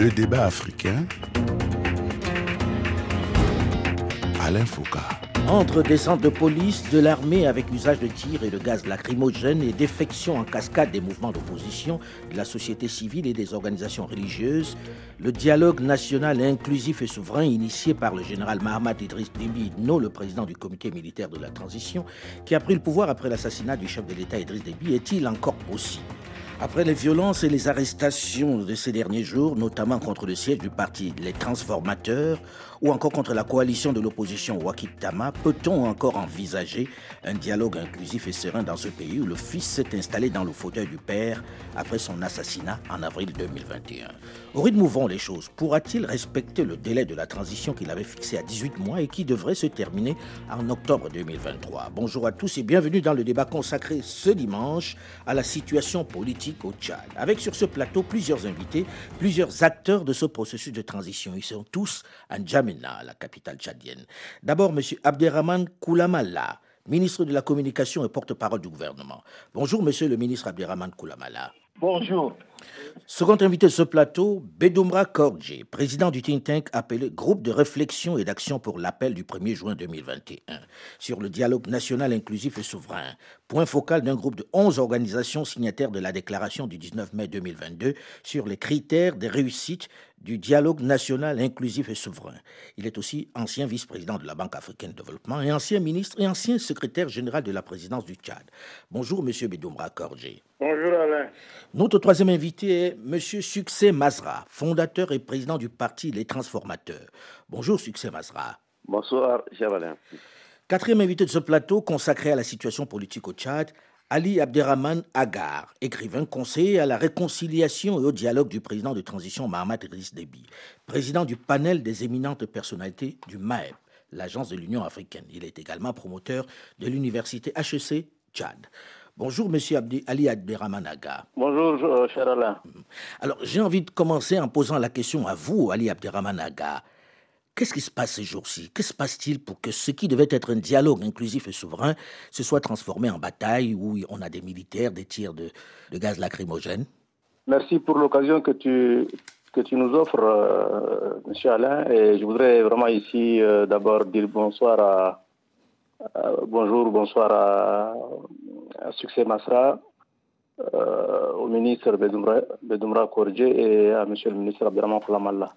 Le débat africain. Alain Foucault. Entre descente de police, de l'armée avec usage de tirs et de gaz lacrymogène et défection en cascade des mouvements d'opposition, de la société civile et des organisations religieuses, le dialogue national inclusif et souverain initié par le général Mahamat Idriss Déby No, le président du comité militaire de la transition, qui a pris le pouvoir après l'assassinat du chef de l'État Idriss Déby, est-il encore possible? Après les violences et les arrestations de ces derniers jours, notamment contre le siège du parti Les Transformateurs ou encore contre la coalition de l'opposition Wakitama, peut-on encore envisager un dialogue inclusif et serein dans ce pays où le fils s'est installé dans le fauteuil du père après son assassinat en avril 2021 Au rythme où vont les choses, pourra-t-il respecter le délai de la transition qu'il avait fixé à 18 mois et qui devrait se terminer en octobre 2023 Bonjour à tous et bienvenue dans le débat consacré ce dimanche à la situation politique au Tchad. Avec sur ce plateau plusieurs invités, plusieurs acteurs de ce processus de transition. Ils sont tous à N'Djamena, la capitale tchadienne. D'abord, M. Abderrahman Koulamala, ministre de la Communication et porte-parole du gouvernement. Bonjour, Monsieur le ministre Abderrahman Koulamala. Bonjour. Second invité de ce plateau, Bedoumra Kordje, président du think tank appelé Groupe de réflexion et d'action pour l'appel du 1er juin 2021 sur le dialogue national inclusif et souverain, point focal d'un groupe de 11 organisations signataires de la déclaration du 19 mai 2022 sur les critères de réussite du dialogue national inclusif et souverain. Il est aussi ancien vice-président de la Banque africaine de développement et ancien ministre et ancien secrétaire général de la présidence du Tchad. Bonjour, Monsieur Bedoumra Kordje. Bonjour, Alain. Notre troisième invité est Monsieur Succès Mazra, fondateur et président du parti Les Transformateurs. Bonjour, Succès Mazra. Bonsoir, cher Alain. Quatrième invité de ce plateau consacré à la situation politique au Tchad, Ali Abderrahman Agar, écrivain conseiller à la réconciliation et au dialogue du président de transition Mahamat Idriss Déby, président du panel des éminentes personnalités du MAEP, l'agence de l'Union africaine. Il est également promoteur de l'université HEC Tchad. Bonjour, Monsieur Abdi, Ali Abderrahman Agar. Bonjour, euh, cher Alain. Alors, j'ai envie de commencer en posant la question à vous, Ali Abderrahman Agar. Qu'est-ce qui se passe ces jours-ci Que se passe-t-il pour que ce qui devait être un dialogue inclusif et souverain se soit transformé en bataille où on a des militaires, des tirs de, gaz lacrymogène? Merci pour l'occasion que tu, que tu nous offres, euh, Monsieur Alain. Et je voudrais vraiment ici euh, d'abord dire bonsoir à, bonjour, bonsoir à, Succès Masra, euh, au ministre Bedoumra Kordje et à Monsieur le ministre Abdelrahman Flamallah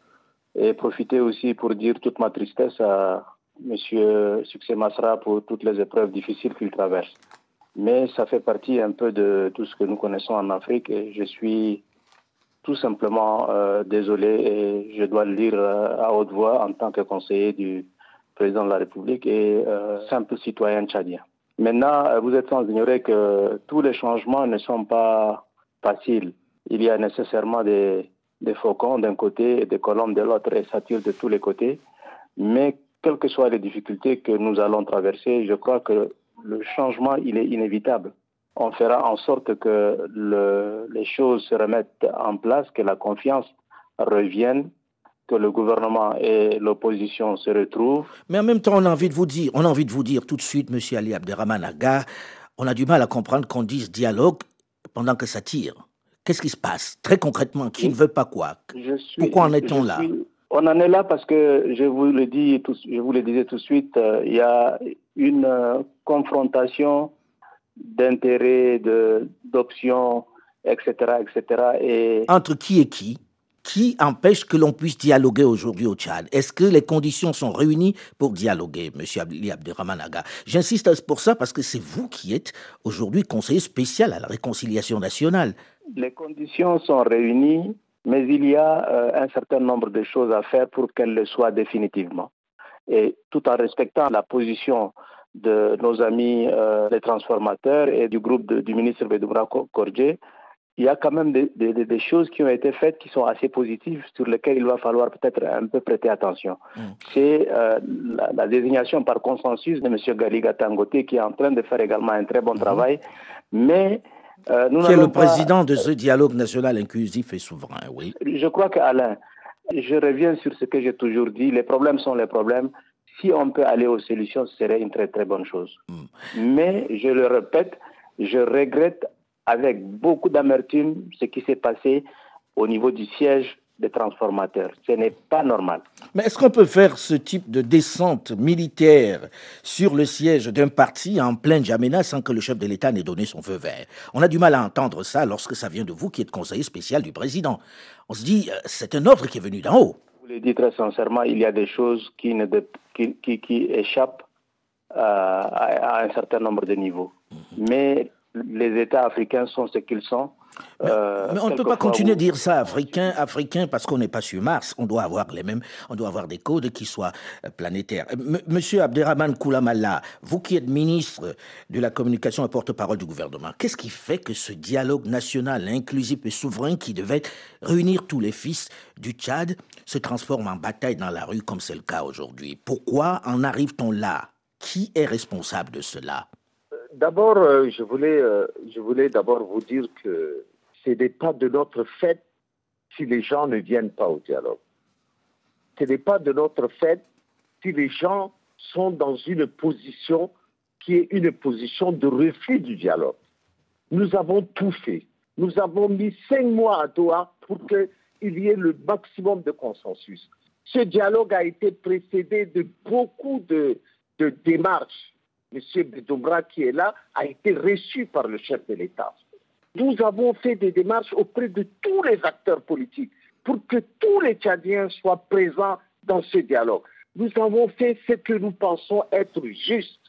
et profiter aussi pour dire toute ma tristesse à M. Succès Masra pour toutes les épreuves difficiles qu'il traverse. Mais ça fait partie un peu de tout ce que nous connaissons en Afrique et je suis tout simplement euh, désolé et je dois le dire euh, à haute voix en tant que conseiller du président de la République et euh, simple citoyen tchadien. Maintenant, vous êtes sans ignorer que tous les changements ne sont pas faciles. Il y a nécessairement des, des faucons d'un côté et des colombes de l'autre et ça tire de tous les côtés. Mais quelles que soient les difficultés que nous allons traverser, je crois que le changement, il est inévitable. On fera en sorte que le, les choses se remettent en place, que la confiance revienne, que le gouvernement et l'opposition se retrouvent. Mais en même temps, on a envie de vous dire, on a envie de vous dire tout de suite, Monsieur Ali Abderrahman Aga, on a du mal à comprendre qu'on dise dialogue pendant que ça tire. Qu'est-ce qui se passe? Très concrètement Qui ne veut pas quoi? Pourquoi en est-on là? On en est là parce que je vous le dis, je vous le disais tout de suite, euh, il y a une euh, confrontation d'intérêts, d'options, etc., etc. Et entre qui et qui? Qui empêche que l'on puisse dialoguer aujourd'hui au Tchad? Est-ce que les conditions sont réunies pour dialoguer, M. Abdeli Abderrahmanaga J'insiste pour ça parce que c'est vous qui êtes aujourd'hui conseiller spécial à la réconciliation nationale. Les conditions sont réunies, mais il y a euh, un certain nombre de choses à faire pour qu'elles le soient définitivement. Et tout en respectant la position de nos amis euh, les transformateurs et du groupe du ministre Bedoumra Kordje, il y a quand même des, choses qui ont été faites qui sont assez positives, sur lesquelles il va falloir peut-être un peu prêter attention. Mm. C'est euh, la, désignation par consensus de M. Galiga Tangote, qui est en train de faire également un très bon mm-hmm. travail, mais... Euh, nous qui est le président de ce dialogue national inclusif et souverain, oui. Je crois qu'Alain, je reviens sur ce que j'ai toujours dit, les problèmes sont les problèmes. Si on peut aller aux solutions, ce serait une très très bonne chose. Mm. Mais, je le répète, je regrette avec beaucoup d'amertume ce qui s'est passé au niveau du siège des transformateurs. Ce n'est pas normal. Mais est-ce qu'on peut faire ce type de descente militaire sur le siège d'un parti en pleine Jamena sans que le chef de l'État n'ait donné son feu vert? On a du mal à entendre ça lorsque ça vient de vous qui êtes conseiller spécial du président. On se dit, euh, c'est un ordre qui est venu d'en haut. Je vous le dis très sincèrement, il y a des choses qui, ne qui, qui, échappent euh, à, un certain nombre de niveaux. Mhm. Mais les États africains sont ce qu'ils sont. Mais, euh, on ne peut pas continuer à dire ça, africain, africain, parce qu'on n'est pas sur Mars. On doit avoir les mêmes, on doit avoir des codes qui soient euh, planétaires. Monsieur Abderrahman Koulamalla, vous qui êtes ministre de la communication et porte-parole du gouvernement, qu'est-ce qui fait que ce dialogue national, inclusif et souverain qui devait réunir tous les fils du Tchad se transforme en bataille dans la rue comme c'est le cas aujourd'hui? Pourquoi en arrive-t-on là? Qui est responsable de cela? D'abord, euh, je voulais, euh, voulais d'abord vous dire que ce n'est pas de notre fait si les gens ne viennent pas au dialogue. Ce n'est pas de notre fait si les gens sont dans une position qui est une position de refus du dialogue. Nous avons tout fait. Nous avons mis cinq mois à Doha pour qu'il y ait le maximum de consensus. Ce dialogue a été précédé de beaucoup de démarches M. Bedoumbra, qui est là, a été reçu par le chef de l'État. Nous avons fait des démarches auprès de tous les acteurs politiques pour que tous les Tchadiens soient présents dans ce dialogue. Nous avons fait ce que nous pensons être juste,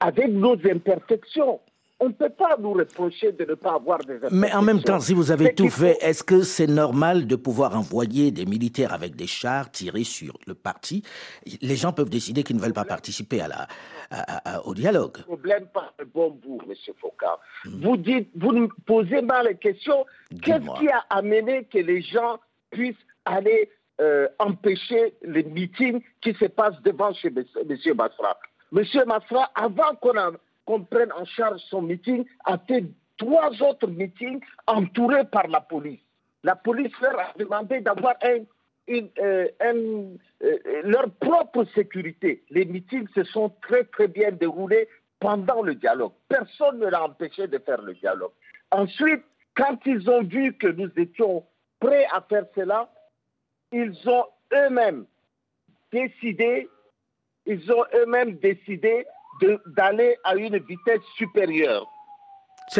avec nos imperfections on ne peut pas nous reprocher de ne pas avoir des Mais en même temps, si vous avez tout fait, est-ce que c'est normal de pouvoir envoyer des militaires avec des chars tirer sur le parti? Les gens peuvent décider qu'ils ne veulent pas participer à la, au dialogue. Le problème par le bon bout, M. Foucault. Hmm. Vous dites, vous nous posez mal la question. Qu'est-ce qui a amené que les gens puissent aller euh, empêcher les meetings qui se passent devant chez M. Masra M. Masra, avant qu'on qu'on prenne en charge son meeting, a fait trois autres meetings entourés par la police. La police leur a demandé d'avoir un, euh, euh, leur propre sécurité. Les meetings se sont très très bien déroulés pendant le dialogue. Personne ne l'a empêché de faire le dialogue. Ensuite, quand ils ont vu que nous étions prêts à faire cela, ils ont eux-mêmes décidé, ils ont eux-mêmes décidé d'aller à une vitesse supérieure.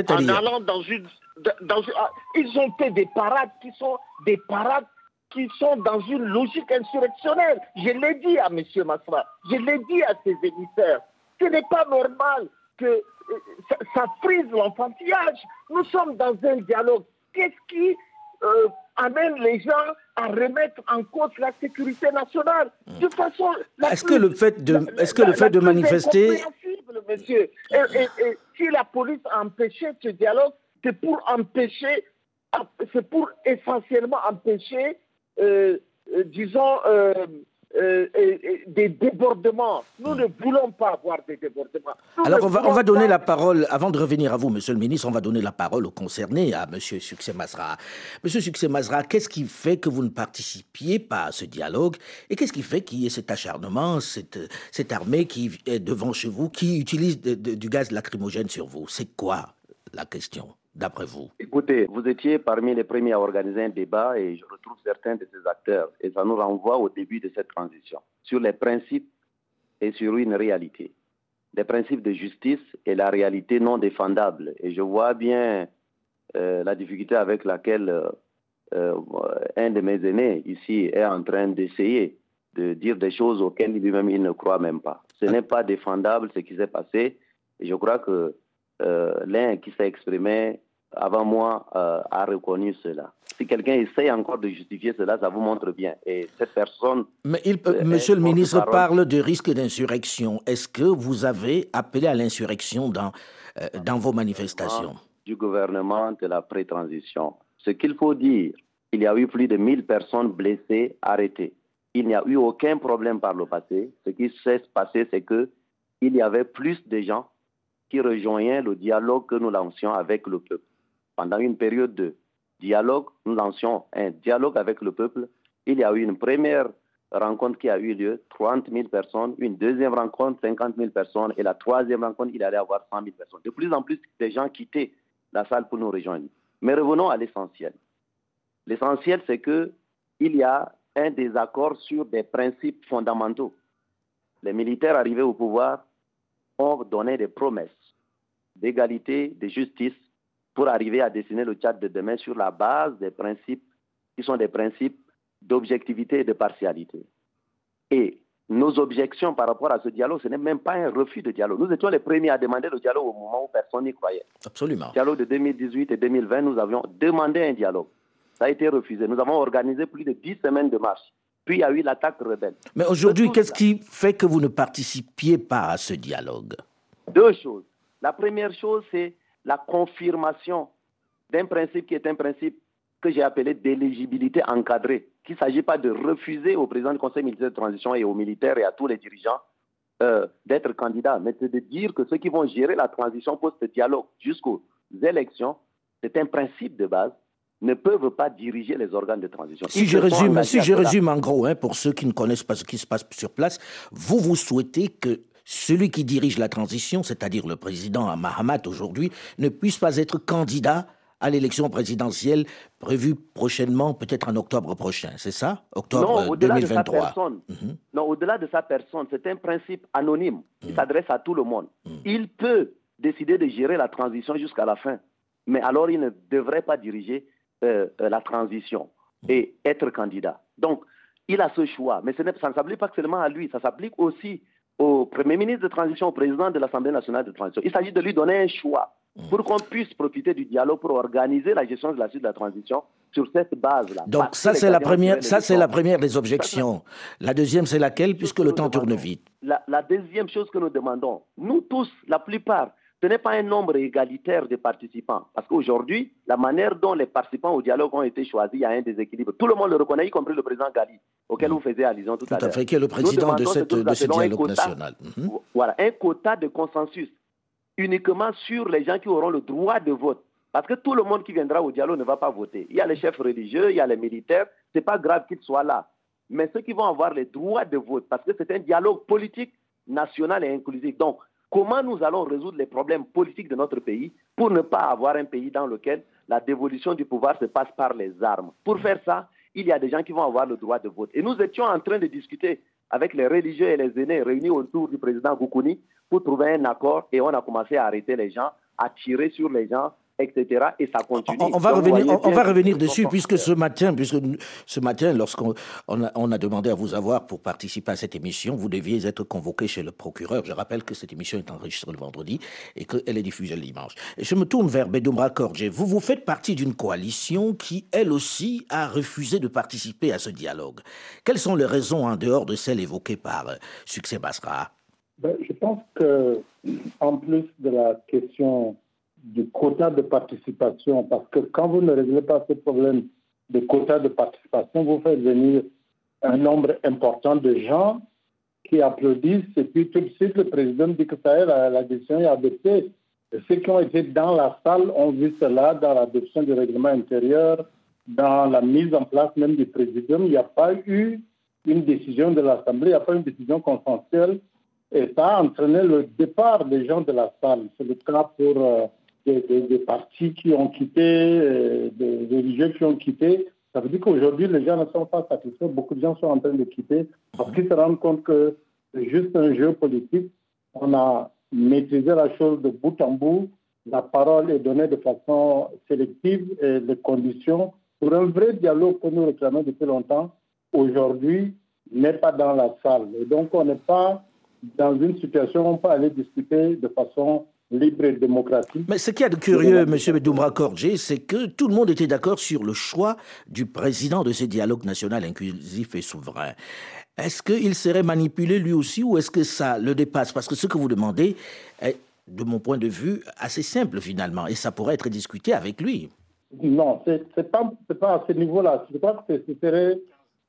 En allant dans une, ah, ils ont fait des parades qui sont des parades qui sont dans une logique insurrectionnelle. Je l'ai dit à M. Masra, je l'ai dit à ses émissaires. Ce n'est pas normal que euh, ça, ça frise l'enfantillage. Nous sommes dans un dialogue. Qu'est-ce qui euh, amène les gens à remettre en cause la sécurité nationale. De façon. Est-ce que le fait de, est-ce que le fait de manifester. Monsieur. Et, si la police a empêché ce dialogue, c'est pour empêcher, c'est pour essentiellement empêcher, euh, euh, disons, euh, des débordements. Nous ne voulons pas avoir des débordements. Alors on va, on va donner la parole, avant de revenir à vous, Monsieur le Ministre, on va donner la parole aux concernés, à Monsieur Succès Mazra. Monsieur Succès Mazra, qu'est-ce qui fait que vous ne participiez pas à ce dialogue et qu'est-ce qui fait qu'il y ait cet acharnement, cette, cette armée qui est devant chez vous, qui utilise du gaz lacrymogène sur vous? C'est quoi la question? D'après vous Écoutez, vous étiez parmi les premiers à organiser un débat et je retrouve certains de ces acteurs et ça nous renvoie au début de cette transition sur les principes et sur une réalité. Des principes de justice et la réalité non défendable. Et je vois bien euh, la difficulté avec laquelle euh, euh, un de mes aînés ici est en train d'essayer de dire des choses auxquelles lui-même il ne croit même pas. Ce n'est pas défendable ce qui s'est passé et je crois que l'un qui s'est exprimé avant moi, euh, a reconnu cela. Si quelqu'un essaye encore de justifier cela, ça vous montre bien. Et cette personne. Mais il euh, Monsieur le ministre parle de risque d'insurrection. Est-ce que vous avez appelé à l'insurrection dans, euh, dans vos manifestations? Du gouvernement de la pré-transition. Ce qu'il faut dire, il y a eu plus de 1000 personnes blessées, arrêtées. Il n'y a eu aucun problème par le passé. Ce qui s'est passé, c'est que il y avait plus de gens qui rejoignaient le dialogue que nous lancions avec le peuple pendant une période de dialogue, nous lancions un dialogue avec le peuple. Il y a eu une première rencontre qui a eu lieu, 30 000 personnes, une deuxième rencontre, 50 000 personnes, et la troisième rencontre, il allait avoir 100 000 personnes. De plus en plus, des gens quittaient la salle pour nous rejoindre. Mais revenons à l'essentiel. L'essentiel, c'est que il y a un désaccord sur des principes fondamentaux. Les militaires arrivés au pouvoir ont donné des promesses d'égalité, de justice, pour arriver à dessiner le Tchad de demain sur la base des principes qui sont des principes d'objectivité et de partialité. Et nos objections par rapport à ce dialogue, ce n'est même pas un refus de dialogue. Nous étions les premiers à demander le dialogue au moment où personne n'y croyait. Absolument. Le dialogue de 2018 et 2020, nous avions demandé un dialogue. Ça a été refusé. Nous avons organisé plus de dix semaines de marche. Puis il y a eu l'attaque rebelle. Mais aujourd'hui, qu'est-ce qui fait que vous ne participiez pas à ce dialogue? Deux choses. La première chose, c'est la confirmation d'un principe qui est un principe que j'ai appelé d'éligibilité encadrée, qu'il ne s'agit pas de refuser au président du Conseil militaire de transition et aux militaires et à tous les dirigeants euh, d'être candidats, mais c'est de dire que ceux qui vont gérer la transition post-dialogue jusqu'aux élections, c'est un principe de base, ne peuvent pas diriger les organes de transition. Si je résume, si je résume en gros, hein, pour ceux qui ne connaissent pas ce qui se passe sur place, vous, vous souhaitez que celui qui dirige la transition, c'est-à-dire le président Mahamat aujourd'hui, ne puisse pas être candidat à l'élection présidentielle prévue prochainement, peut-être en octobre prochain, c'est ça? Octobre non, 2023. De sa personne, mhm. Non, au-delà de sa personne, c'est un principe anonyme qui mhm. s'adresse à tout le monde. Mhm. Il peut décider de gérer la transition jusqu'à la fin, mais alors il ne devrait pas diriger euh, euh, la transition et être candidat. Donc, il a ce choix, mais ça ne s'applique pas seulement à lui, ça s'applique aussi au Premier ministre de transition, au président de l'Assemblée nationale de transition. Il s'agit de lui donner un choix pour qu'on puisse profiter du dialogue pour organiser la gestion de la suite de la transition sur cette base-là. Donc ça c'est la première, ça c'est la première des objections. La deuxième c'est laquelle, puisque le temps tourne vite? La, la, deuxième chose que nous demandons, nous tous, la plupart, ce n'est pas un nombre égalitaire de participants. Parce qu'aujourd'hui, la manière dont les participants au dialogue ont été choisis, il y a un déséquilibre. Tout le monde le reconnaît, y compris le président Gali, auquel vous faisiez allusion tout, à l'heure. Tout à fait, qui est le président de, cette, de ce dialogue national. Mhm. Voilà, un quota de consensus uniquement sur les gens qui auront le droit de vote. Parce que tout le monde qui viendra au dialogue ne va pas voter. Il y a les chefs religieux, il y a les militaires. Ce n'est pas grave qu'ils soient là. Mais ceux qui vont avoir les droits de vote, parce que c'est un dialogue politique national et inclusif. Donc, comment nous allons résoudre les problèmes politiques de notre pays pour ne pas avoir un pays dans lequel la dévolution du pouvoir se passe par les armes? Pour faire ça, il y a des gens qui vont avoir le droit de vote. Et nous étions en train de discuter avec les religieux et les aînés réunis autour du président Goukouni pour trouver un accord et on a commencé à arrêter les gens, à tirer sur les gens etc. Et ça continue. On, va revenir, on, va revenir dessus, puisque ce matin, puisque ce matin, lorsqu'on on a, demandé à vous avoir pour participer à cette émission, vous deviez être convoqué chez le procureur. Je rappelle que cette émission est enregistrée le vendredi et qu'elle est diffusée le dimanche. Et je me tourne vers Bedoumra Korje. Vous, vous faites partie d'une coalition qui, elle aussi, a refusé de participer à ce dialogue. Quelles sont les raisons en dehors de celles évoquées par euh, Succès Basra? Ben, Je pense que, en plus de la question du quota de participation, parce que quand vous ne réglez pas ce problème de quota de participation, vous faites venir un nombre important de gens qui applaudissent, et puis tout de suite le président dit que ça est, la, décision est adoptée. Ceux qui ont été dans la salle ont vu cela dans l'adoption du règlement intérieur, dans la mise en place même du président. Il n'y a pas eu une décision de l'Assemblée, il n'y a pas eu une décision consensuelle, et ça a entraîné le départ des gens de la salle. C'est le cas pour... Des, partis qui ont quitté, euh, des religieux qui ont quitté. Ça veut dire qu'aujourd'hui, les gens ne sont pas satisfaits. Beaucoup de gens sont en train de quitter parce qu'ils se rendent compte que c'est juste un jeu politique. On a maîtrisé la chose de bout en bout. La parole est donnée de façon sélective et les conditions pour un vrai dialogue que nous réclamons depuis longtemps, aujourd'hui, n'est pas dans la salle. Et donc, on n'est pas dans une situation où on peut aller discuter de façon libre et démocratique. Mais ce qu'il y a de curieux, M. Doumbra Korje, c'est que tout le monde était d'accord sur le choix du président de ce dialogue national inclusif et souverain. Est-ce qu'il serait manipulé lui aussi ou est-ce que ça le dépasse? Parce que ce que vous demandez est, de mon point de vue, assez simple finalement et ça pourrait être discuté avec lui. Non, ce n'est pas, pas à ce niveau-là. Je crois que ce serait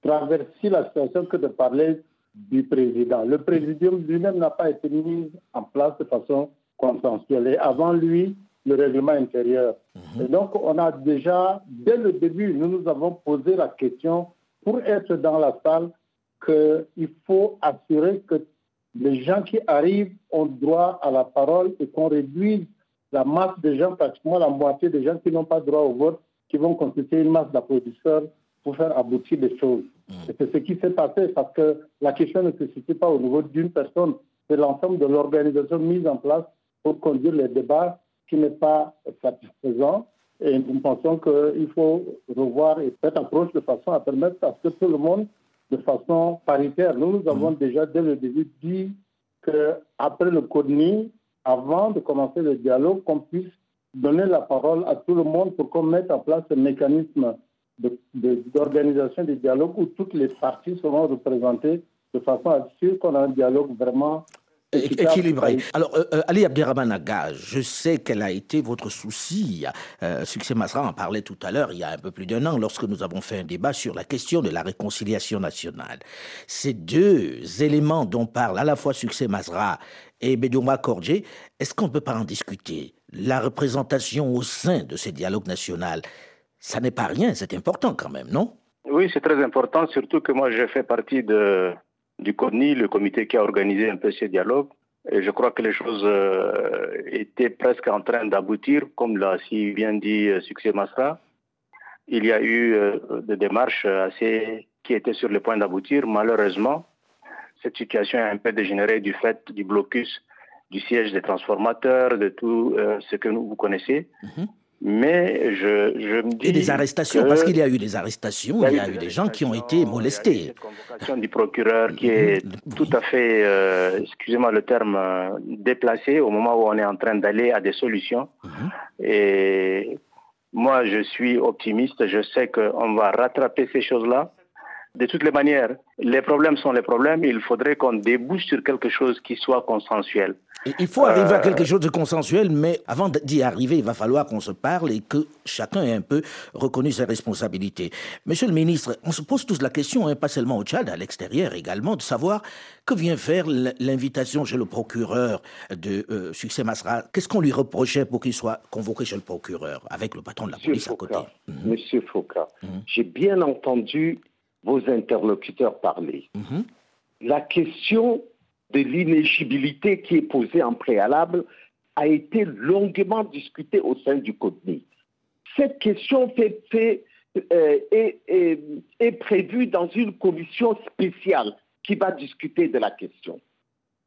traverser la situation que de parler du président. Le président lui-même n'a pas été mis en place de façon consensuel. Et avant lui, le règlement intérieur. Mhm. Et donc, on a déjà, dès le début, nous nous avons posé la question, pour être dans la salle, qu'il faut assurer que les gens qui arrivent ont droit à la parole et qu'on réduise la masse de gens, pratiquement la moitié des gens qui n'ont pas droit au vote, qui vont constituer une masse d'applaudisseurs pour faire aboutir les choses. Mm. c'est ce qui s'est passé parce que la question ne se situe pas au niveau d'une personne, c'est l'ensemble de l'organisation mise en place pour conduire les débats qui n'est pas satisfaisant. Et nous pensons qu'il faut revoir cette approche de façon à permettre à ce que tout le monde, de façon paritaire, nous, nous avons mm. déjà dès le début dit qu'après le CODNI, avant de commencer le dialogue, qu'on puisse donner la parole à tout le monde pour qu'on mette en place un mécanisme d'organisation de, des dialogues où toutes les parties seront représentées de façon à ce qu'on a un dialogue vraiment équilibré. Alors, euh, euh, Ali Abderrahman Aga, je sais quel a été votre souci. Euh, Succès Masra en parlait tout à l'heure, il y a un peu plus d'un an, lorsque nous avons fait un débat sur la question de la réconciliation nationale. Ces deux éléments dont parle à la fois Succès Masra et Bedouma Kordje, est-ce qu'on ne peut pas en discuter? La représentation au sein de ces dialogues nationaux, ça n'est pas rien, c'est important quand même, non? Oui, c'est très important, surtout que moi, je fais partie de du CONI, le comité qui a organisé un peu ces dialogues. Et je crois que les choses euh, étaient presque en train d'aboutir, comme l'a si bien dit euh, Succès Masra. Il y a eu euh, des démarches assez qui étaient sur le point d'aboutir. Malheureusement, cette situation a un peu dégénéré du fait du blocus du siège des transformateurs, de tout ce que vous connaissez. Mhm. Mais je, je, me dis. Et des arrestations, parce qu'il y a eu des arrestations, il y a, eu, des gens qui ont été molestés. Il y a cette convocation du procureur qui est tout à fait, euh, excusez-moi le terme, euh, déplacé au moment où on est en train d'aller à des solutions. Mhm. Et moi, je suis optimiste. Je sais qu'on va rattraper ces choses-là. De toutes les manières, les problèmes sont les problèmes. Il faudrait qu'on débouche sur quelque chose qui soit consensuel. Il faut arriver à euh, quelque chose de consensuel, mais avant d'y arriver, il va falloir qu'on se parle et que chacun ait un peu reconnu ses responsabilités. Monsieur le ministre, on se pose tous la question, hein, pas seulement au Tchad, à l'extérieur également, de savoir que vient faire l'invitation chez le procureur de euh, Succès Masra. Qu'est-ce qu'on lui reprochait pour qu'il soit convoqué chez le procureur, avec le patron de la police à côté? Mhm. Monsieur Foucault, mhm. j'ai bien entendu vos interlocuteurs parler. Mhm. La question de l'inégibilité qui est posée en préalable a été longuement discutée au sein du CODNI. Cette question fait, euh, est, prévue dans une commission spéciale qui va discuter de la question.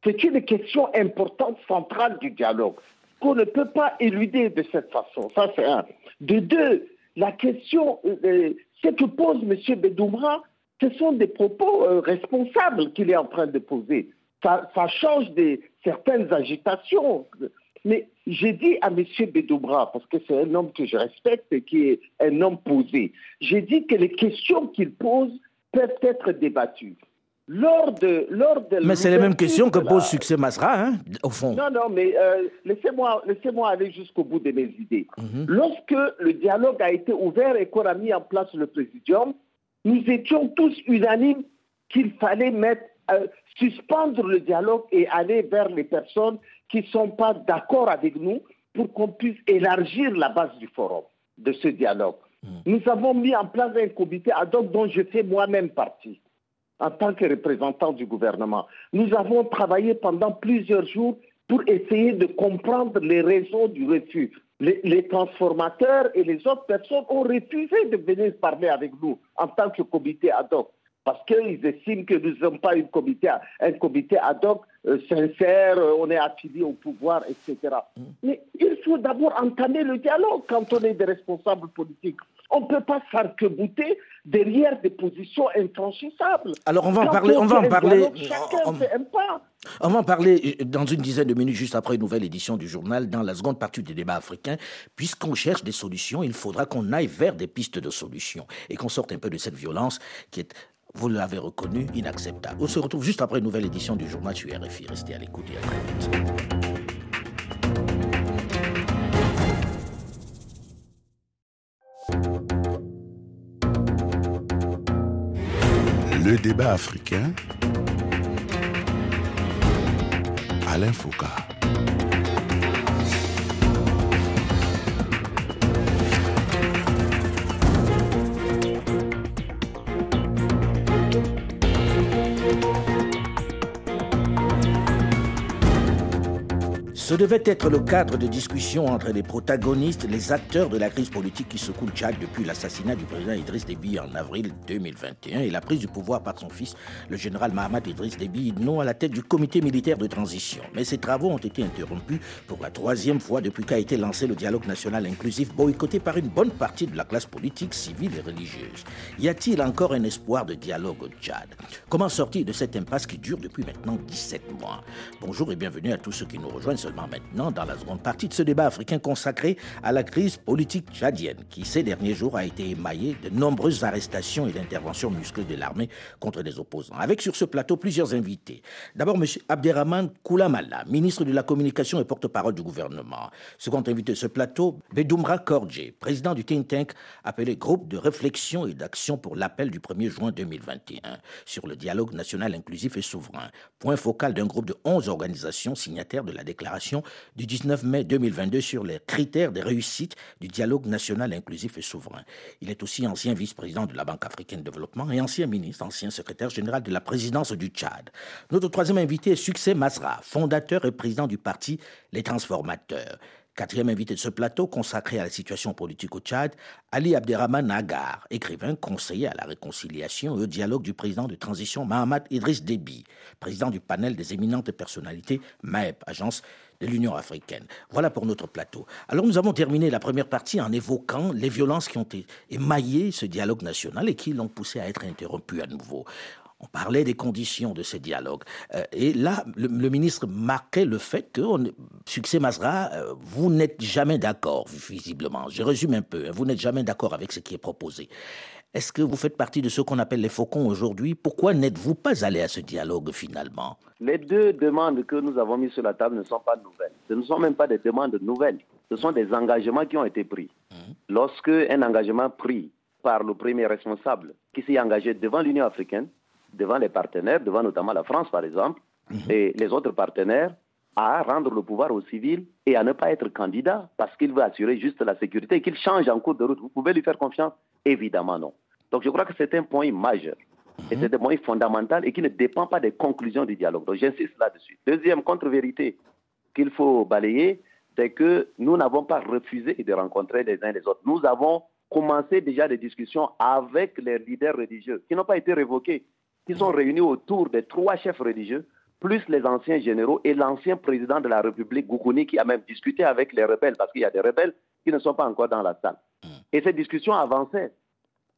C'est une question importante, centrale du dialogue, qu'on ne peut pas éluder de cette façon. Ça, c'est un. De deux, la question, euh, ce que pose M. Bedoumra, ce sont des propos euh, responsables qu'il est en train de poser. Ça, change des, certaines agitations. Mais j'ai dit à M. Bedoubra, parce que c'est un homme que je respecte et qui est un homme posé, j'ai dit que les questions qu'il pose peuvent être débattues. Lors de, lors de mais c'est les mêmes questions que pose Succès Masra, hein, au fond. Non, non, mais euh, laissez-moi laissez aller jusqu'au bout de mes idées. Mhm. Lorsque le dialogue a été ouvert et qu'on a mis en place le présidium, nous étions tous unanimes qu'il fallait mettre, euh, suspendre le dialogue et aller vers les personnes qui ne sont pas d'accord avec nous pour qu'on puisse élargir la base du forum, de ce dialogue. Hmm. Nous avons mis en place un comité ad hoc dont je fais moi-même partie en tant que représentant du gouvernement. Nous avons travaillé pendant plusieurs jours pour essayer de comprendre les raisons du refus les, transformateurs et les autres personnes ont refusé de venir parler avec nous en tant que comité ad hoc parce qu'ils estiment que nous ne sommes pas une comité, un comité ad hoc euh, sincère, euh, on est affilié au pouvoir, etc. Mm. Mais il faut d'abord entamer le dialogue quand on est des responsables politiques. On ne peut pas s'arc-bouter derrière des positions infranchissables. Alors on va en parler. On va en parler. on, va en parler dans une dizaine de minutes, juste après une nouvelle édition du journal, dans la seconde partie des débats africains. Puisqu'on cherche des solutions, il faudra qu'on aille vers des pistes de solutions et qu'on sorte un peu de cette violence qui est vous l'avez reconnu, inacceptable. On se retrouve juste après une nouvelle édition du journal sur RFI. Restez à l'écoute et à très. Le débat africain. Alain Foucault. Ce devait être le cadre de discussion entre les protagonistes, les acteurs de la crise politique qui secoue le Tchad depuis l'assassinat du président Idriss Déby en avril 2021 et la prise du pouvoir par son fils, le général Mahamad Idriss Déby, non à la tête du comité militaire de transition. Mais ces travaux ont été interrompus pour la troisième fois depuis qu'a été lancé le dialogue national inclusif, boycotté par une bonne partie de la classe politique, civile et religieuse. Y a-t-il encore un espoir de dialogue au Tchad? Comment sortir de cette impasse qui dure depuis maintenant 17 mois? Bonjour et bienvenue à tous ceux qui nous rejoignent maintenant dans la seconde partie de ce débat africain consacré à la crise politique tchadienne, qui ces derniers jours a été émaillée de nombreuses arrestations et d'interventions musclées de l'armée contre les opposants. Avec sur ce plateau plusieurs invités. D'abord, M. Abderrahman Koulamala, ministre de la Communication et porte-parole du gouvernement. Second invité de ce plateau, Bedoumra Kordje, président du think tank appelé Groupe de réflexion et d'action pour l'appel du 1er juin 2021 sur le dialogue national inclusif et souverain, point focal d'un groupe de 11 organisations signataires de la déclaration du 19 mai 2022 sur les critères de réussite du dialogue national inclusif et souverain. Il est aussi ancien vice-président de la Banque africaine de développement et ancien ministre, ancien secrétaire général de la présidence du Tchad. Notre troisième invité est Succès Masra, fondateur et président du parti Les Transformateurs. Quatrième invité de ce plateau consacré à la situation politique au Tchad, Ali Abderrahman Nagar, écrivain, conseiller à la réconciliation et au dialogue du président de transition Mahamad Idriss Déby, président du panel des éminentes personnalités MAEP, agence de l'Union africaine. Voilà pour notre plateau. Alors nous avons terminé la première partie en évoquant les violences qui ont émaillé ce dialogue national et qui l'ont poussé à être interrompu à nouveau. On parlait des conditions de ces dialogues. Euh, et là, le, ministre marquait le fait que, succès Masra, euh, vous n'êtes jamais d'accord, visiblement. Je résume un peu. Hein. vous n'êtes jamais d'accord avec ce qui est proposé. Est-ce que vous faites partie de ceux qu'on appelle les faucons aujourd'hui? Pourquoi n'êtes-vous pas allé à ce dialogue finalement? Les deux demandes que nous avons mises sur la table ne sont pas nouvelles. Ce ne sont même pas des demandes nouvelles. Ce sont des engagements qui ont été pris. Mmh. Lorsque un engagement pris par le premier responsable qui s'est engagé devant l'Union africaine, devant les partenaires, devant notamment la France par exemple, mhm. et les autres partenaires, à rendre le pouvoir aux civils et à ne pas être candidat parce qu'il veut assurer juste la sécurité et qu'il change en cours de route. Vous pouvez lui faire confiance? Évidemment non. Donc je crois que c'est un point majeur. Et mhm. c'est un point fondamental et qui ne dépend pas des conclusions du dialogue. Donc j'insiste là-dessus. Deuxième contre-vérité qu'il faut balayer, c'est que nous n'avons pas refusé de rencontrer les uns les autres. Nous avons commencé déjà des discussions avec les leaders religieux qui n'ont pas été révoqués qui sont réunis autour des trois chefs religieux, plus les anciens généraux et l'ancien président de la République, Goukouni, qui a même discuté avec les rebelles, parce qu'il y a des rebelles qui ne sont pas encore dans la salle. Et ces discussions avançaient.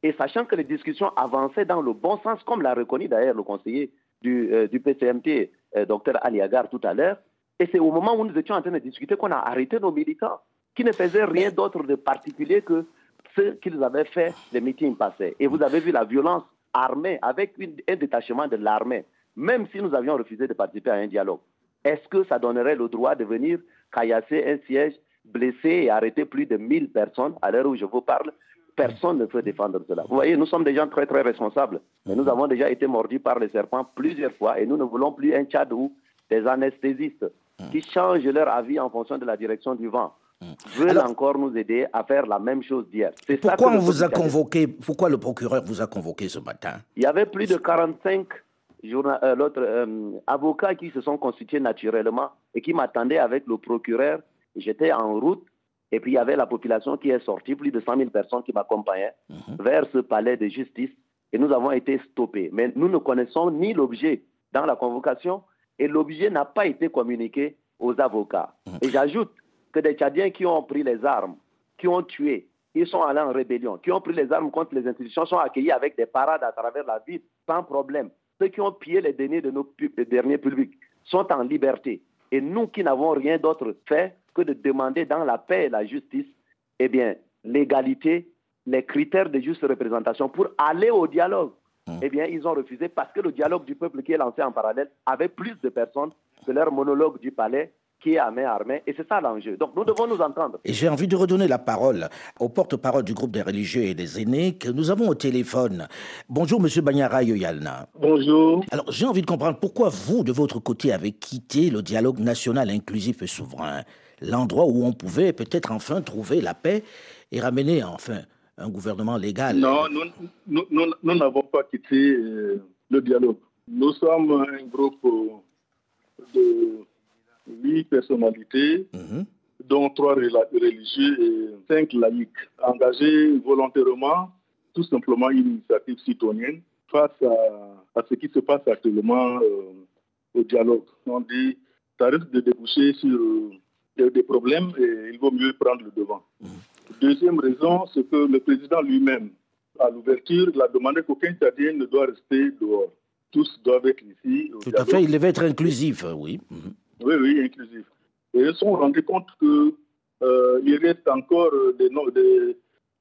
Et sachant que les discussions avançaient dans le bon sens, comme l'a reconnu d'ailleurs le conseiller du, euh, PCMT, euh, docteur Ali Agar, tout à l'heure, et c'est au moment où nous étions en train de discuter qu'on a arrêté nos militants, qui ne faisaient rien d'autre de particulier que ce qu'ils avaient fait les meetings passés. Et vous avez vu la violence armée, avec un détachement de l'armée, même si nous avions refusé de participer à un dialogue, est-ce que ça donnerait le droit de venir caillasser un siège, blesser et arrêter plus de 1000 personnes à l'heure où je vous parle Personne ne peut défendre cela. Vous voyez, nous sommes des gens très très responsables, mais nous avons déjà été mordus par les serpents plusieurs fois et nous ne voulons plus un Tchad où des anesthésistes qui changent leur avis en fonction de la direction du vent veulent encore nous aider à faire la même chose d'hier. Pourquoi on vous a convoqué Pourquoi le procureur vous a convoqué ce matin? Il y avait plus de 45 euh, euh, avocats qui se sont constitués naturellement et qui m'attendaient avec le procureur. J'étais en route et puis il y avait la population qui est sortie, plus de 100 000 personnes qui m'accompagnaient mhm. vers ce palais de justice et nous avons été stoppés. Mais nous ne connaissons ni l'objet dans la convocation et l'objet n'a pas été communiqué aux avocats. Mhm. Et j'ajoute que des Tchadiens qui ont pris les armes, qui ont tué, ils sont allés en rébellion, qui ont pris les armes contre les institutions, sont accueillis avec des parades à travers la ville, sans problème. Ceux qui ont pillé les derniers de nos derniers publics sont en liberté. Et nous qui n'avons rien d'autre fait que de demander dans la paix et la justice, eh bien, l'égalité, les critères de juste représentation pour aller au dialogue. Mmh. Eh bien, ils ont refusé parce que le dialogue du peuple qui est lancé en parallèle avait plus de personnes que leur monologue du palais qui est à main armée, et c'est ça l'enjeu. Donc nous devons nous entendre. Et j'ai envie de redonner la parole au porte-parole du groupe des religieux et des aînés que nous avons au téléphone. Bonjour, Monsieur Banyara Yoyalna. Bonjour. Alors j'ai envie de comprendre pourquoi vous, de votre côté, avez quitté le dialogue national inclusif et souverain, l'endroit où on pouvait peut-être enfin trouver la paix et ramener enfin un gouvernement légal. Non, nous n'avons pas quitté euh, le dialogue. Nous sommes un groupe de huit personnalités, mhm. dont trois religieux et cinq laïcs, engagés volontairement, tout simplement une initiative citoyenne face à, ce qui se passe actuellement euh, au dialogue. On dit ça risque de déboucher sur des, problèmes et il vaut mieux prendre le devant. Deuxième raison, c'est que le président lui-même, à l'ouverture, il a demandé qu'aucun Tchadien ne doit rester dehors. Tous doivent être ici. Tout à fait, il devait être inclusif, oui. Mhm. Oui, oui, inclusif. Et ils se sont rendus compte qu'il euh, reste encore des, des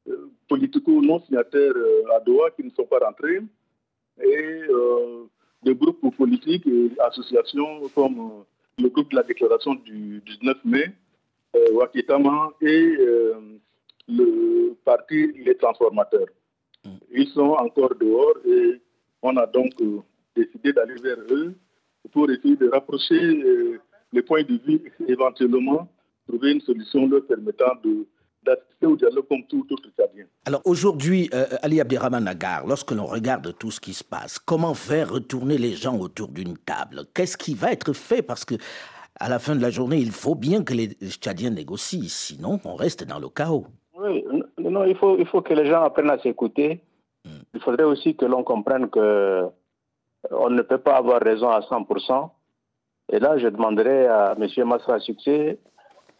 euh, politico non signataires euh, à Doha qui ne sont pas rentrés et des groupes politiques et associations comme le groupe de la déclaration du 19 mai, Wakitama et le parti Les Transformateurs. Mm. Ils sont encore dehors et on a donc décidé d'aller vers eux pour essayer de rapprocher les points de vue éventuellement trouver une solution leur permettant de d'assister au dialogue comme tout autre Tchadien. Alors aujourd'hui, euh, Ali Abderrahman Nagar, lorsque l'on regarde tout ce qui se passe, comment faire retourner les gens autour d'une table? Qu'est-ce qui va être fait? Parce que à la fin de la journée, il faut bien que les Tchadiens négocient, sinon on reste dans le chaos. Oui, non, il faut, il faut que les gens apprennent à s'écouter. Hmm. Il faudrait aussi que l'on comprenne que on ne peut pas avoir raison à 100%. Et là, je demanderai à M. Massa Succès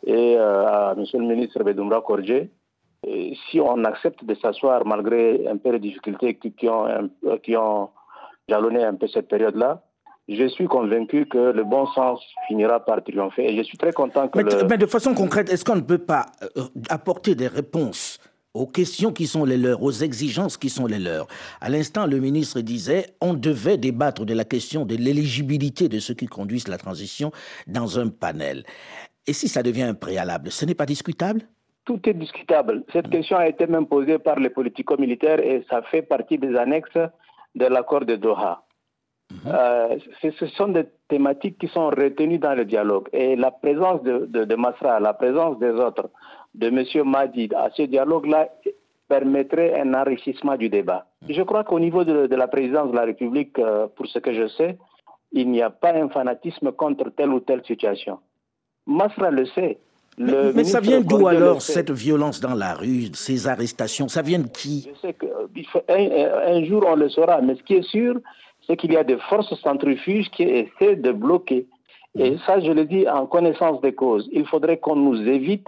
et euh, à M. le ministre Bedoumra Korje si on accepte de s'asseoir malgré un peu de difficultés qui, ont, euh, qui ont jalonné un peu cette période-là, je suis convaincu que le bon sens finira par triompher et je suis très content que. Mais, mais de façon concrète, est-ce qu'on ne peut pas euh, apporter des réponses aux questions qui sont les leurs, aux exigences qui sont les leurs? À l'instant, le ministre disait on devait débattre de la question de l'éligibilité de ceux qui conduisent la transition dans un panel. Et si ça devient un préalable, ce n'est pas discutable? Tout est discutable. Cette question a été même posée par les politico-militaires et ça fait partie des annexes de l'accord de Doha. Mhm. Euh, ce sont des thématiques qui sont retenues dans le dialogue. Et la présence de, de, de Masra, la présence des autres, de M. Madid à ce dialogue-là permettrait un enrichissement du débat. Mm. Je crois qu'au niveau de, la présidence de la République, euh, pour ce que je sais, il n'y a pas un fanatisme contre telle ou telle situation. Masra le sait. mais, ça vient d'où alors cette violence dans la rue, ces arrestations Ça vient de qui? Je sais qu'un jour on le saura, mais ce qui est sûr, c'est qu'il y a des forces centrifuges qui essaient de bloquer. Et mm. ça, je le dis en connaissance des causes. Il faudrait qu'on nous évite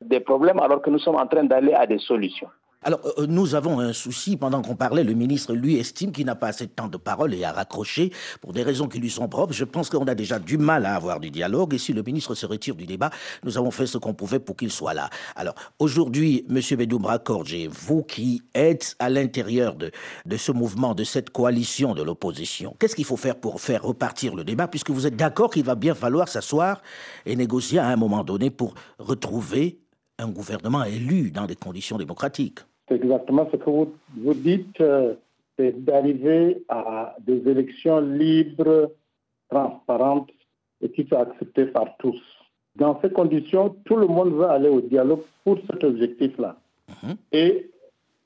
des problèmes alors que nous sommes en train d'aller à des solutions. Alors, euh, nous avons un souci. Pendant qu'on parlait, le ministre, lui, estime qu'il n'a pas assez de temps de parole et a raccroché pour des raisons qui lui sont propres. Je pense qu'on a déjà du mal à avoir du dialogue. Et si le ministre se retire du débat, nous avons fait ce qu'on pouvait pour qu'il soit là. Alors, aujourd'hui, Monsieur Bedoum Korje, vous qui êtes à l'intérieur de, de ce mouvement, de cette coalition de l'opposition, qu'est-ce qu'il faut faire pour faire repartir le débat, puisque vous êtes d'accord qu'il va bien falloir s'asseoir et négocier à un moment donné pour retrouver un gouvernement élu dans des conditions démocratiques. C'est exactement ce que vous, vous dites, euh, c'est d'arriver à des élections libres, transparentes et qui soient acceptées par tous. Dans ces conditions, tout le monde va aller au dialogue pour cet objectif-là. Mhm. Et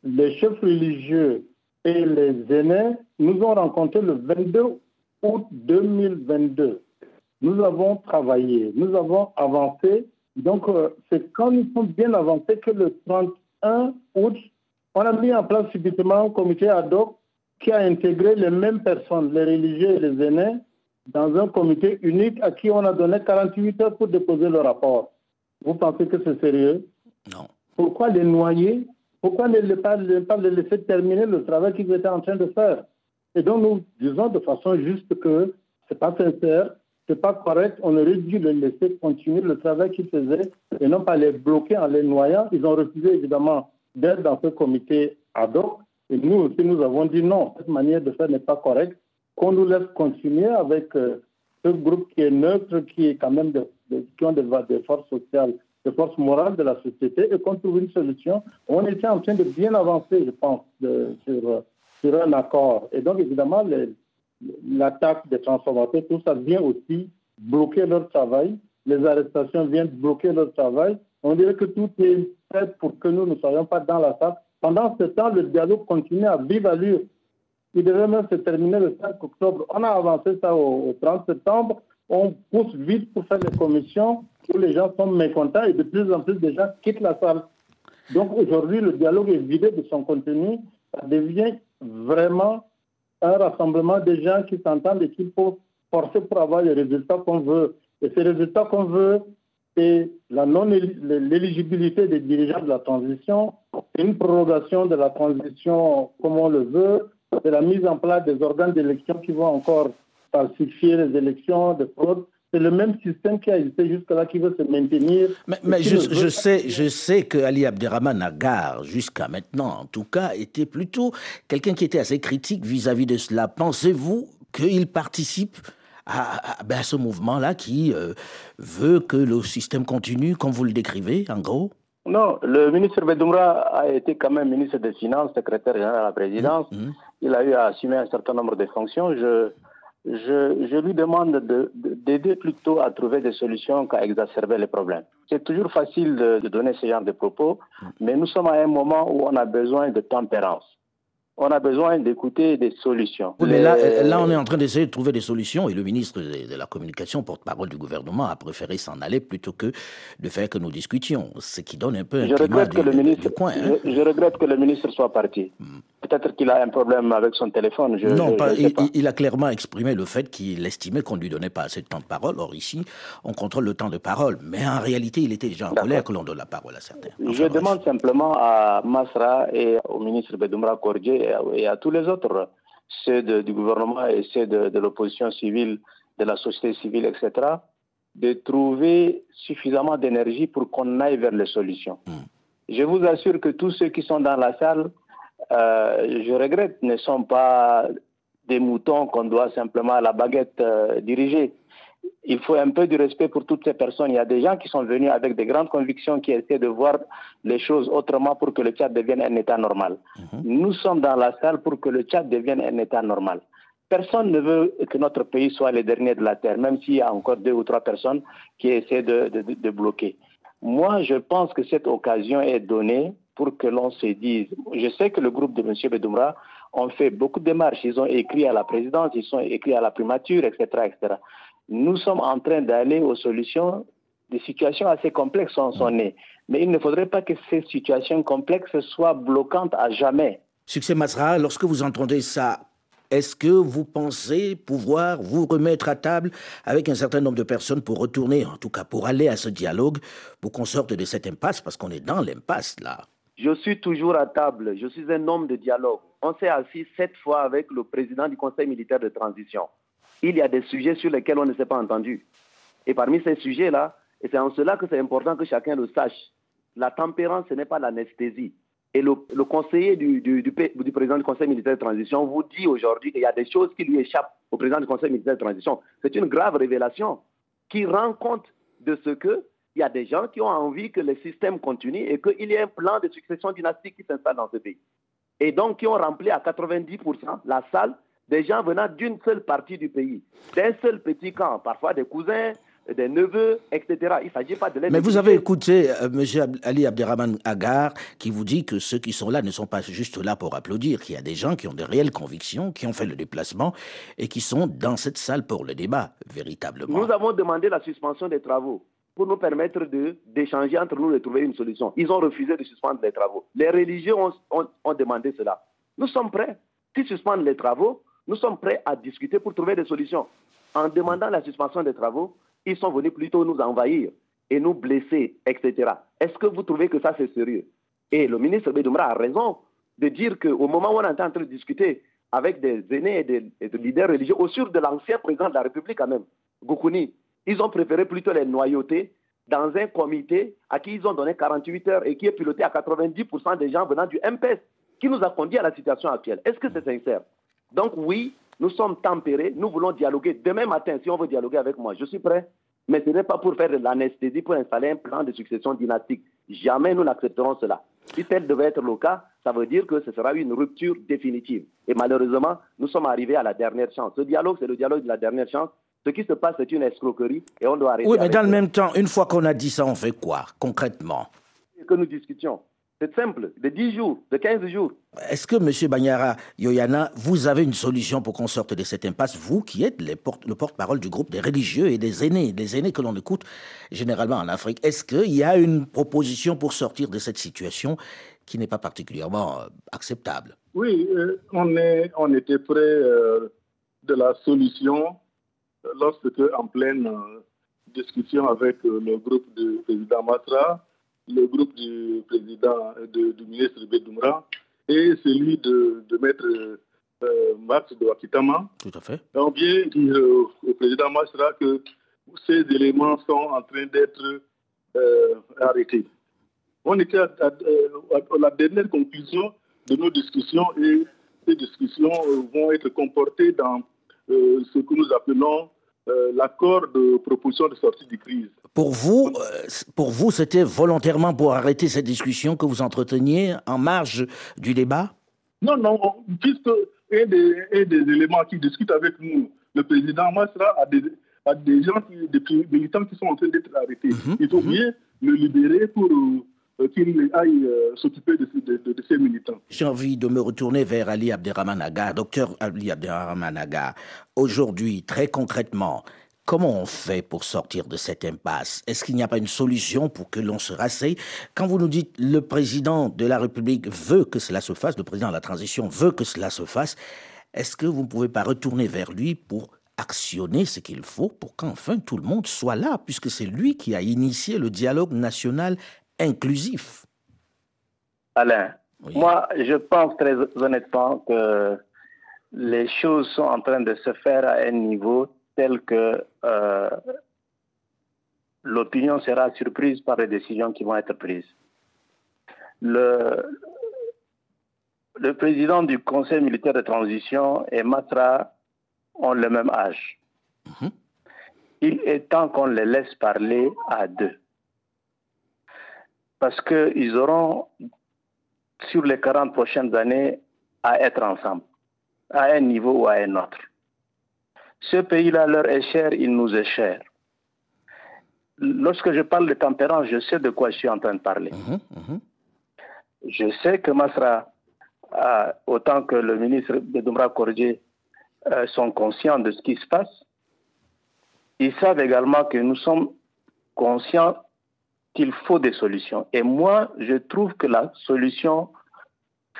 les chefs religieux et les aînés nous ont rencontrés le 22 août 2022. Nous avons travaillé, nous avons avancé donc, euh, c'est quand nous sommes bien avancés que le 31 août, on a mis en place subitement un comité ad hoc qui a intégré les mêmes personnes, les religieux et les aînés, dans un comité unique à qui on a donné 48 heures pour déposer le rapport. Vous pensez que c'est sérieux? Non. Pourquoi les noyer? Pourquoi ne pas, pas les laisser terminer le travail qu'ils étaient en train de faire? Et donc, nous disons de façon juste que ce n'est pas sincère, c'est pas correct. On aurait dû les laisser continuer le travail qu'ils faisaient et non pas les bloquer en les noyant. Ils ont refusé évidemment d'être dans ce comité ad hoc. Et nous aussi, nous avons dit non, cette manière de faire n'est pas correcte. Qu'on nous laisse continuer avec euh, ce groupe qui est neutre, qui est quand même de, qui ont des, forces sociales, des forces morales de la société, et qu'on trouve une solution. On était en train de bien avancer, je pense, sur, sur un accord. Et donc, évidemment, les, l'attaque des transformateurs, tout ça vient aussi bloquer leur travail. Les arrestations viennent bloquer leur travail. On dirait que tout est fait pour que nous ne soyons pas dans la salle. Pendant ce temps, le dialogue continue à vive allure. Il devait même se terminer le 5 octobre. On a avancé ça au, 30 septembre. on pousse vite pour faire des commissions où les gens sont mécontents et de plus en plus de gens quittent la salle. Donc aujourd'hui, le dialogue est vidé de son contenu. Ça devient vraiment un rassemblement de gens qui s'entendent et qui faut forcer pour avoir les résultats qu'on veut. Et ces résultats qu'on veut, c'est la non-éligibilité des dirigeants de la transition, une prorogation de la transition comme on le veut, c'est la mise en place des organes d'élection qui vont encore falsifier les élections, de fraude. C'est le même système qui a existé jusque-là qui veut se maintenir. Mais, je, sais, je sais que Ali Abderrahman Agar, jusqu'à maintenant en tout cas, était plutôt quelqu'un qui était assez critique vis-à-vis de cela. Pensez-vous qu'il participe à, ben, ce mouvement-là qui euh, veut que le système continue, comme vous le décrivez, en gros? Non, le ministre Bedoumra a été quand même ministre des Finances, secrétaire général à la présidence. Mmh, mmh. Il a eu à assumer un certain nombre de fonctions. Je, je, je lui demande d'aider plutôt à trouver des solutions qu'à exacerber les problèmes. C'est toujours facile de, de, donner ce genre de propos, mais nous sommes à un moment où on a besoin de tempérance on a besoin d'écouter des solutions. mais là, là, on est en train d'essayer de trouver des solutions et le ministre de, la Communication, porte-parole du gouvernement, a préféré s'en aller plutôt que de faire que nous discutions, ce qui donne un peu un je climat que le ministre, coin. Hein. Je, regrette que le ministre soit parti. Hmm. Peut-être qu'il a un problème avec son téléphone. non, il, a clairement exprimé le fait qu'il estimait qu'on ne lui donnait pas assez de temps de parole. Or, ici, on contrôle le temps de parole. Mais en réalité, il était déjà en colère que l'on donne la parole à certains. je demande simplement à Masra et au ministre Bedoumra Kordje et à, tous les autres, ceux du gouvernement et ceux de, l'opposition civile, de la société civile, etc., de trouver suffisamment d'énergie pour qu'on aille vers les solutions. Hmm. Je vous assure que tous ceux qui sont dans la salle, euh, je regrette, ne sont pas des moutons qu'on doit simplement à la baguette euh, diriger il faut un peu de respect pour toutes ces personnes. Il y a des gens qui sont venus avec des grandes convictions, qui essaient de voir les choses autrement pour que le Tchad devienne un État normal. Mhm. Nous sommes dans la salle pour que le Tchad devienne un État normal. Personne ne veut que notre pays soit le dernier de la Terre, même s'il y a encore deux ou trois personnes qui essaient de, de bloquer. Moi, je pense que cette occasion est donnée pour que l'on se dise. Je sais que le groupe de M. Bedoumra ont fait beaucoup de démarches. Ils ont écrit à la présidence, ils ont écrit à la primature, etc. etc nous sommes en train d'aller aux solutions. Des situations assez complexes sont, nées. Mais il ne faudrait pas que ces situations complexes soient bloquantes à jamais. Succès Masra, lorsque vous entendez ça, est-ce que vous pensez pouvoir vous remettre à table avec un certain nombre de personnes pour retourner, en tout cas pour aller à ce dialogue, pour qu'on sorte de cette impasse, parce qu'on est dans l'impasse là? Je suis toujours à table, je suis un homme de dialogue. On s'est assis sept fois avec le président du Conseil militaire de transition il y a des sujets sur lesquels on ne s'est pas entendu. Et parmi ces sujets-là, et c'est en cela que c'est important que chacun le sache, la tempérance, ce n'est pas l'anesthésie. Et le, conseiller du, président du Conseil militaire de transition vous dit aujourd'hui qu'il y a des choses qui lui échappent au président du Conseil militaire de transition. C'est une grave révélation qui rend compte de ce que il y a des gens qui ont envie que le système continue et qu'il y ait un plan de succession dynastique qui s'installe dans ce pays. Et donc qui ont rempli à 90% la salle des gens venant d'une seule partie du pays, d'un seul petit camp, parfois des cousins, des neveux, etc. Il ne s'agit pas de Mais vous avez écouté euh, M. Ali Abderrahman Agar qui vous dit que ceux qui sont là ne sont pas juste là pour applaudir, qu'il y a des gens qui ont de réelles convictions, qui ont fait le déplacement et qui sont dans cette salle pour le débat, véritablement. Nous avons demandé la suspension des travaux pour nous permettre d'échanger entre nous et de trouver une solution. Ils ont refusé de suspendre les travaux. Les religieux ont, ont demandé cela. Nous sommes prêts. S'ils suspendent les travaux, nous sommes prêts à discuter pour trouver des solutions. En demandant la suspension des travaux, ils sont venus plutôt nous envahir et nous blesser, etc. Est-ce que vous trouvez que ça c'est sérieux? Et le ministre Bedoumra a raison de dire qu'au moment où on est en train de discuter avec des aînés et des, leaders religieux, au sur de l'ancien président de la République quand même, Goukouni, ils ont préféré plutôt les noyauter dans un comité à qui ils ont donné 48 heures et qui est piloté à 90% des gens venant du MPS, qui nous a conduit à la situation actuelle. Est-ce que c'est sincère? Donc oui, nous sommes tempérés, nous voulons dialoguer. Demain matin, si on veut dialoguer avec moi, je suis prêt. Mais ce n'est pas pour faire de l'anesthésie, pour installer un plan de succession dynastique. Jamais nous n'accepterons cela. Si tel devait être le cas, ça veut dire que ce sera une rupture définitive. Et malheureusement, nous sommes arrivés à la dernière chance. Ce dialogue, c'est le dialogue de la dernière chance. Ce qui se passe, c'est une escroquerie et on doit arrêter. Oui, mais dans le même temps, une fois qu'on a dit ça, on fait quoi concrètement? Que nous discutions. C'est simple, de 10 jours, de 15 jours. Est-ce que, M. Banyara Yoyana, vous avez une solution pour qu'on sorte de cette impasse, vous qui êtes le porte-parole du groupe des religieux et des aînés, des aînés que l'on écoute généralement en Afrique? Est-ce qu'il y a une proposition pour sortir de cette situation qui n'est pas particulièrement euh, acceptable? Oui, euh, on, est, on était près euh, de la solution lorsque, en pleine discussion avec le groupe du président Matra, le groupe du président, du ministre Bedoumra et celui de, de maître euh, Max de Wakitama. Tout à fait. On vient dire au président Matra que ces éléments sont en train d'être euh, arrêtés. On était à, la dernière conclusion de nos discussions et ces discussions euh, vont être comportées dans ce que nous appelons l'accord de proposition de sortie de crise. Pour vous, euh, pour vous, c'était volontairement pour arrêter cette discussion que vous entreteniez en marge du débat? Non, non, puisque un des, éléments qui discute avec nous, le président Masra a des, des gens, des militants qui sont en train d'être arrêtés. Mhm, Il faut mhm. bien le libérer pour euh, qu'il aille euh, s'occuper de, ces militants. J'ai envie de me retourner vers Ali Abderrahmanaga, docteur Ali Abderrahmanaga. Aujourd'hui, très concrètement, Comment on fait pour sortir de cette impasse? Est-ce qu'il n'y a pas une solution pour que l'on se rasseye? Quand vous nous dites le président de la République veut que cela se fasse, le président de la transition veut que cela se fasse, est-ce que vous ne pouvez pas retourner vers lui pour actionner ce qu'il faut pour qu'enfin tout le monde soit là, puisque c'est lui qui a initié le dialogue national inclusif Alain, moi je pense très honnêtement que les choses sont en train de se faire à un niveau tel que euh, l'opinion sera surprise par les décisions qui vont être prises. Le, le président du Conseil militaire de transition et Matra ont le même âge. Mhm. Il est temps qu'on les laisse parler à deux. Parce qu'ils auront, sur les 40 prochaines années, à être ensemble, à un niveau ou à un autre. Ce pays-là leur est cher, il nous est cher. Lorsque je parle de tempérance, je sais de quoi je suis en train de parler. Mhm, mhm. Je sais que Masra, autant que le ministre Bedoumra Kordier, euh, sont conscients de ce qui se passe. Ils savent également que nous sommes conscients qu'il faut des solutions. Et moi, je trouve que la solution,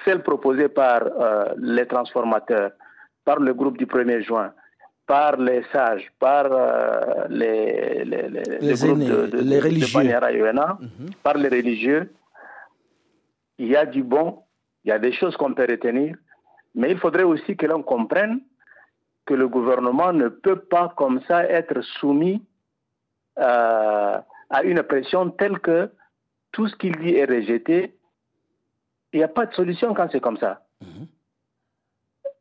celle proposée par euh, les transformateurs, par le groupe du 1er juin, par les sages, par euh, les, les, les, les religieux, mhm. par les religieux, il y a du bon, il y a des choses qu'on peut retenir, mais il faudrait aussi que l'on comprenne que le gouvernement ne peut pas comme ça être soumis euh, à une pression telle que tout ce qu'il dit est rejeté. Il n'y a pas de solution quand c'est comme ça. Mhm.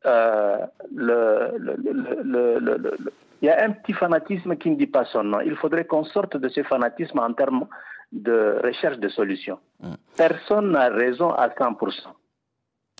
Euh, le, le, il y a un petit fanatisme qui ne dit pas son nom. Il faudrait qu'on sorte de ce fanatisme en termes de recherche de solutions. Mm. Personne n'a raison à 100%.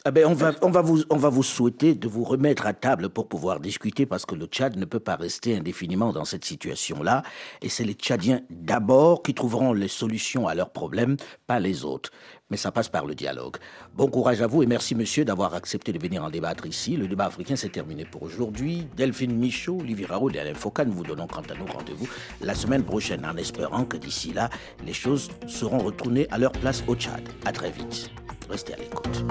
Ah ben on, va, on, va vous, on va vous souhaiter de vous remettre à table pour pouvoir discuter parce que le Tchad ne peut pas rester indéfiniment dans cette situation-là. Et c'est les Tchadiens d'abord qui trouveront les solutions à leurs problèmes, pas les autres. Mais ça passe par le dialogue. Bon courage à vous et merci monsieur d'avoir accepté de venir en débattre ici. Le débat africain s'est terminé pour aujourd'hui. Delphine Michaud, Olivier Raoul et Alain Foucault, nous vous donnons quant à nous rendez-vous la semaine prochaine en espérant que d'ici là, les choses seront retournées à leur place au Tchad. À très vite. Restez à l'écoute.